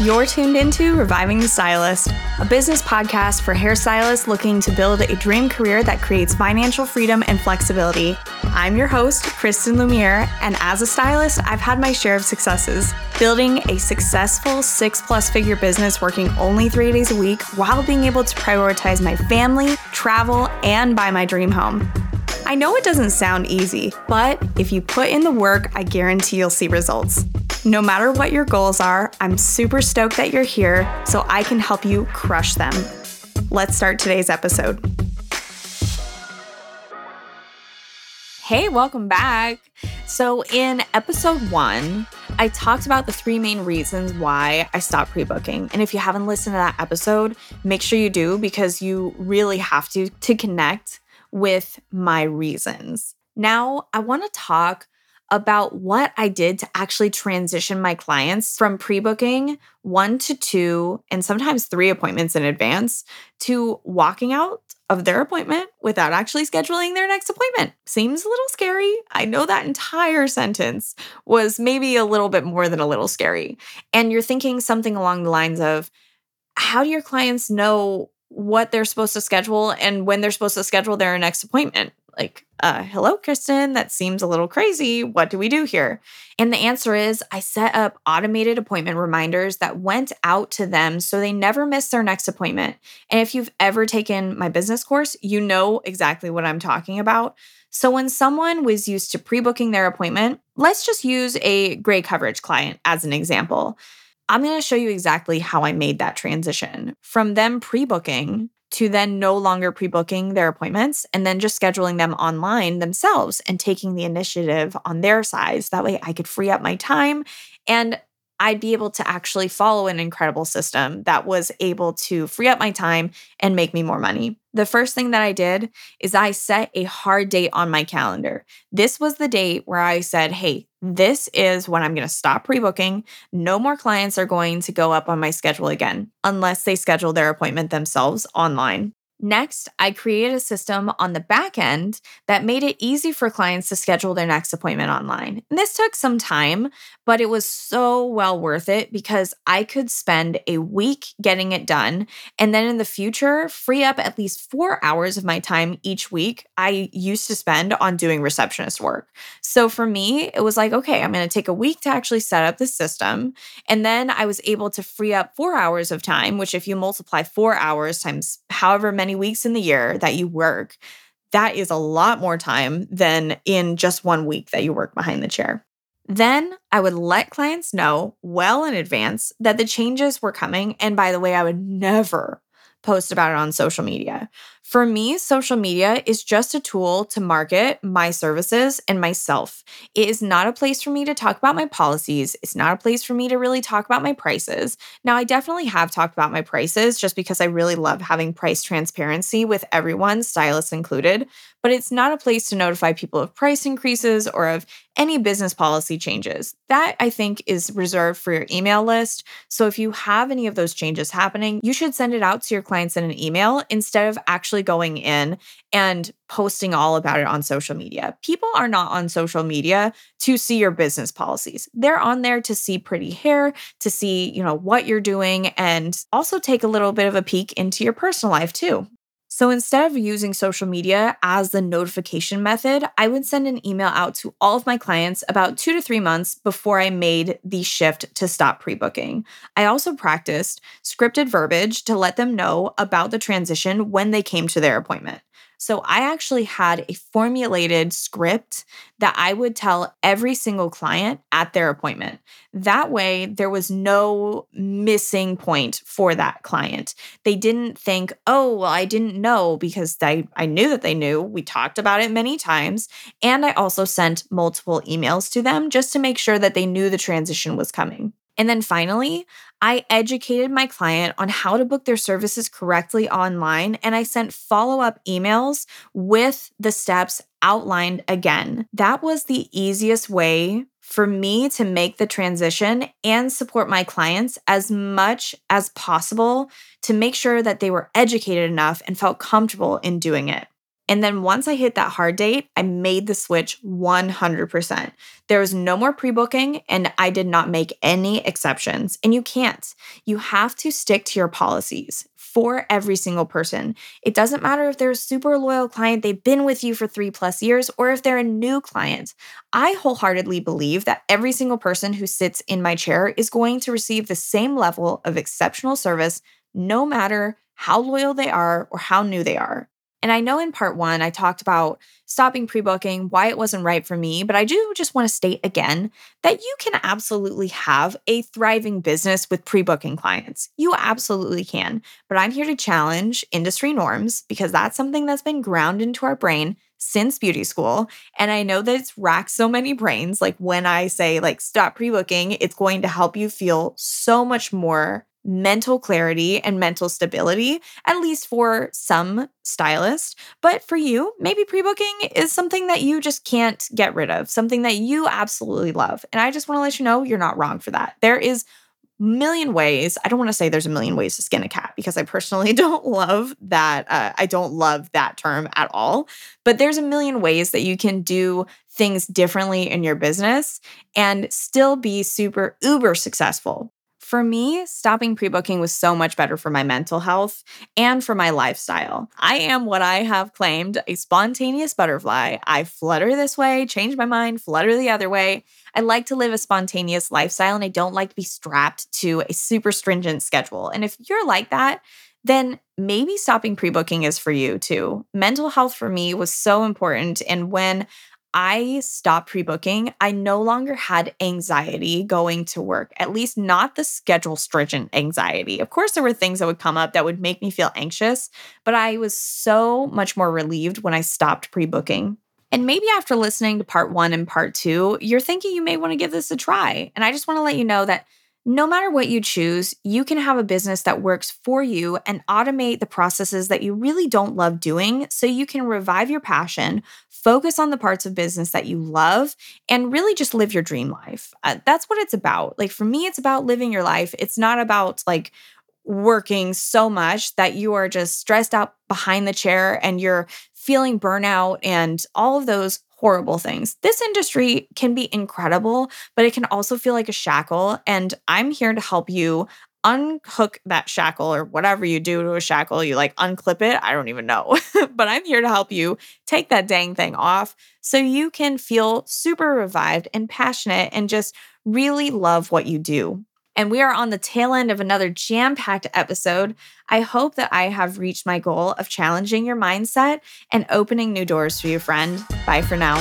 You're tuned into Reviving the Stylist, a business podcast for hairstylists looking to build a dream career that creates financial freedom and flexibility. I'm your host, Kristen Lumiere, and as a stylist, I've had my share of successes, building a successful six plus figure business working only three days a week while being able to prioritize my family, travel, and buy my dream home. I know it doesn't sound easy, but if you put in the work, I guarantee you'll see results. No matter what your goals are, I'm super stoked that you're here so I can help you crush them. Let's start today's episode. Hey, welcome back. So, in episode one, I talked about the three main reasons why I stopped pre booking. And if you haven't listened to that episode, make sure you do because you really have to to connect with my reasons. Now, I want to talk about what I did to actually transition my clients from pre booking one to two and sometimes three appointments in advance to walking out of their appointment without actually scheduling their next appointment. Seems a little scary. I know that entire sentence was maybe a little bit more than a little scary. And you're thinking something along the lines of, how do your clients know what they're supposed to schedule and when they're supposed to schedule their next appointment? Like, uh, hello, Kristen, that seems a little crazy. What do we do here? And the answer is I set up automated appointment reminders that went out to them so they never miss their next appointment. And if you've ever taken my business course, you know exactly what I'm talking about. So when someone was used to pre booking their appointment, let's just use a gray coverage client as an example. I'm going to show you exactly how I made that transition from them pre booking to then no longer pre booking their appointments and then just scheduling them online themselves and taking the initiative on their sides. That way I could free up my time and I'd be able to actually follow an incredible system that was able to free up my time and make me more money. The first thing that I did is I set a hard date on my calendar. This was the date where I said, hey, this is when I'm going to stop pre booking. No more clients are going to go up on my schedule again unless they schedule their appointment themselves online. Next, I created a system on the back end that made it easy for clients to schedule their next appointment online. And this took some time, but it was so well worth it because I could spend a week getting it done and then in the future free up at least four hours of my time each week I used to spend on doing receptionist work. So for me, it was like, okay, I'm going to take a week to actually set up the system. And then I was able to free up four hours of time, which if you multiply four hours times however many weeks in the year that you work, that is a lot more time than in just one week that you work behind the chair. Then I would let clients know well in advance that the changes were coming. And by the way, I would never post about it on social media. For me, social media is just a tool to market my services and myself. It is not a place for me to talk about my policies. It's not a place for me to really talk about my prices. Now, I definitely have talked about my prices just because I really love having price transparency with everyone, stylists included, but it's not a place to notify people of price increases or of any business policy changes. That I think is reserved for your email list. So if you have any of those changes happening, you should send it out to your clients in an email instead of actually actually going in and posting all about it on social media. People are not on social media to see your business policies. They're on there to see pretty hair, to see, you know, what you're doing and also take a little bit of a peek into your personal life too. So instead of using social media as the notification method, I would send an email out to all of my clients about two to three months before I made the shift to stop pre booking. I also practiced scripted verbiage to let them know about the transition when they came to their appointment. So I actually had a formulated script that I would tell every single client at their appointment. That way, there was no missing point for that client. They didn't think, oh, well, I didn't know because I, I knew that they knew. We talked about it many times. And I also sent multiple emails to them just to make sure that they knew the transition was coming. And then finally, I educated my client on how to book their services correctly online, and I sent follow up emails with the steps outlined again. That was the easiest way for me to make the transition and support my clients as much as possible to make sure that they were educated enough and felt comfortable in doing it. And then once I hit that hard date, I made the switch 100%. There was no more pre booking, and I did not make any exceptions. And you can't. You have to stick to your policies for every single person. It doesn't matter if they're a super loyal client, they've been with you for three plus years, or if they're a new client. I wholeheartedly believe that every single person who sits in my chair is going to receive the same level of exceptional service, no matter how loyal they are or how new they are. And I know in part one, I talked about stopping pre booking, why it wasn't right for me, but I do just want to state again that you can absolutely have a thriving business with pre booking clients. You absolutely can. But I'm here to challenge industry norms because that's something that's been ground into our brain since beauty school. And I know that it's racked so many brains. Like when I say, like, stop pre booking, it's going to help you feel so much more mental clarity and mental stability, at least for some stylists. But for you, maybe pre booking is something that you just can't get rid of, something that you absolutely love. And I just want to let you know you're not wrong for that. There is million ways. I don't want to say there's a million ways to skin a cat because I personally don't love that. Uh, I don't love that term at all. But there's a million ways that you can do things differently in your business and still be super uber successful. For me, stopping pre booking was so much better for my mental health and for my lifestyle. I am what I have claimed a spontaneous butterfly. I flutter this way, change my mind, flutter the other way. I like to live a spontaneous lifestyle and I don't like to be strapped to a super stringent schedule. And if you're like that, then maybe stopping pre booking is for you too. Mental health for me was so important. And when I stopped pre booking, I no longer had anxiety going to work, at least not the schedule stringent anxiety. Of course, there were things that would come up that would make me feel anxious, but I was so much more relieved when I stopped pre booking. And maybe after listening to part one and part two, you're thinking you may want to give this a try. And I just want to let you know that no matter what you choose, you can have a business that works for you and automate the processes that you really don't love doing so you can revive your passion, focus on the parts of business that you love, and really just live your dream life. Uh, that's what it's about. Like for me, it's about living your life. It's not about like, working so much that you are just stressed out behind the chair and you're feeling burnout and all of those horrible things. This industry can be incredible, but it can also feel like a shackle. And I'm here to help you unhook that shackle or whatever you do to a shackle. You like unclip it. I don't even know. but I'm here to help you take that dang thing off so you can feel super revived and passionate and just really love what you do. And we are on the tail end of another jam packed episode. I hope that I have reached my goal of challenging your mindset and opening new doors for you, friend. Bye for now.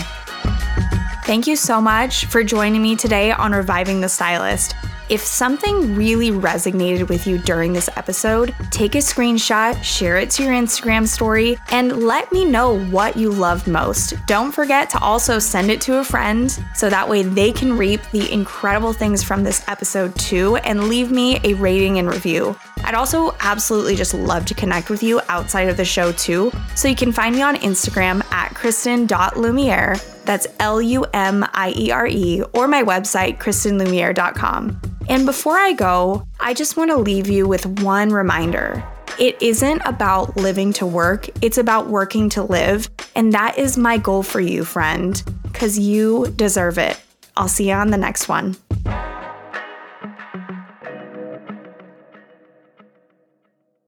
Thank you so much for joining me today on Reviving the Stylist. If something really resonated with you during this episode, take a screenshot, share it to your Instagram story, and let me know what you loved most. Don't forget to also send it to a friend so that way they can reap the incredible things from this episode too and leave me a rating and review. I'd also absolutely just love to connect with you outside of the show too. So you can find me on Instagram at kristen.lumiere. That's L U M I E R E, or my website, kristenlumiere.com. And before I go, I just want to leave you with one reminder. It isn't about living to work, it's about working to live. And that is my goal for you, friend, because you deserve it. I'll see you on the next one.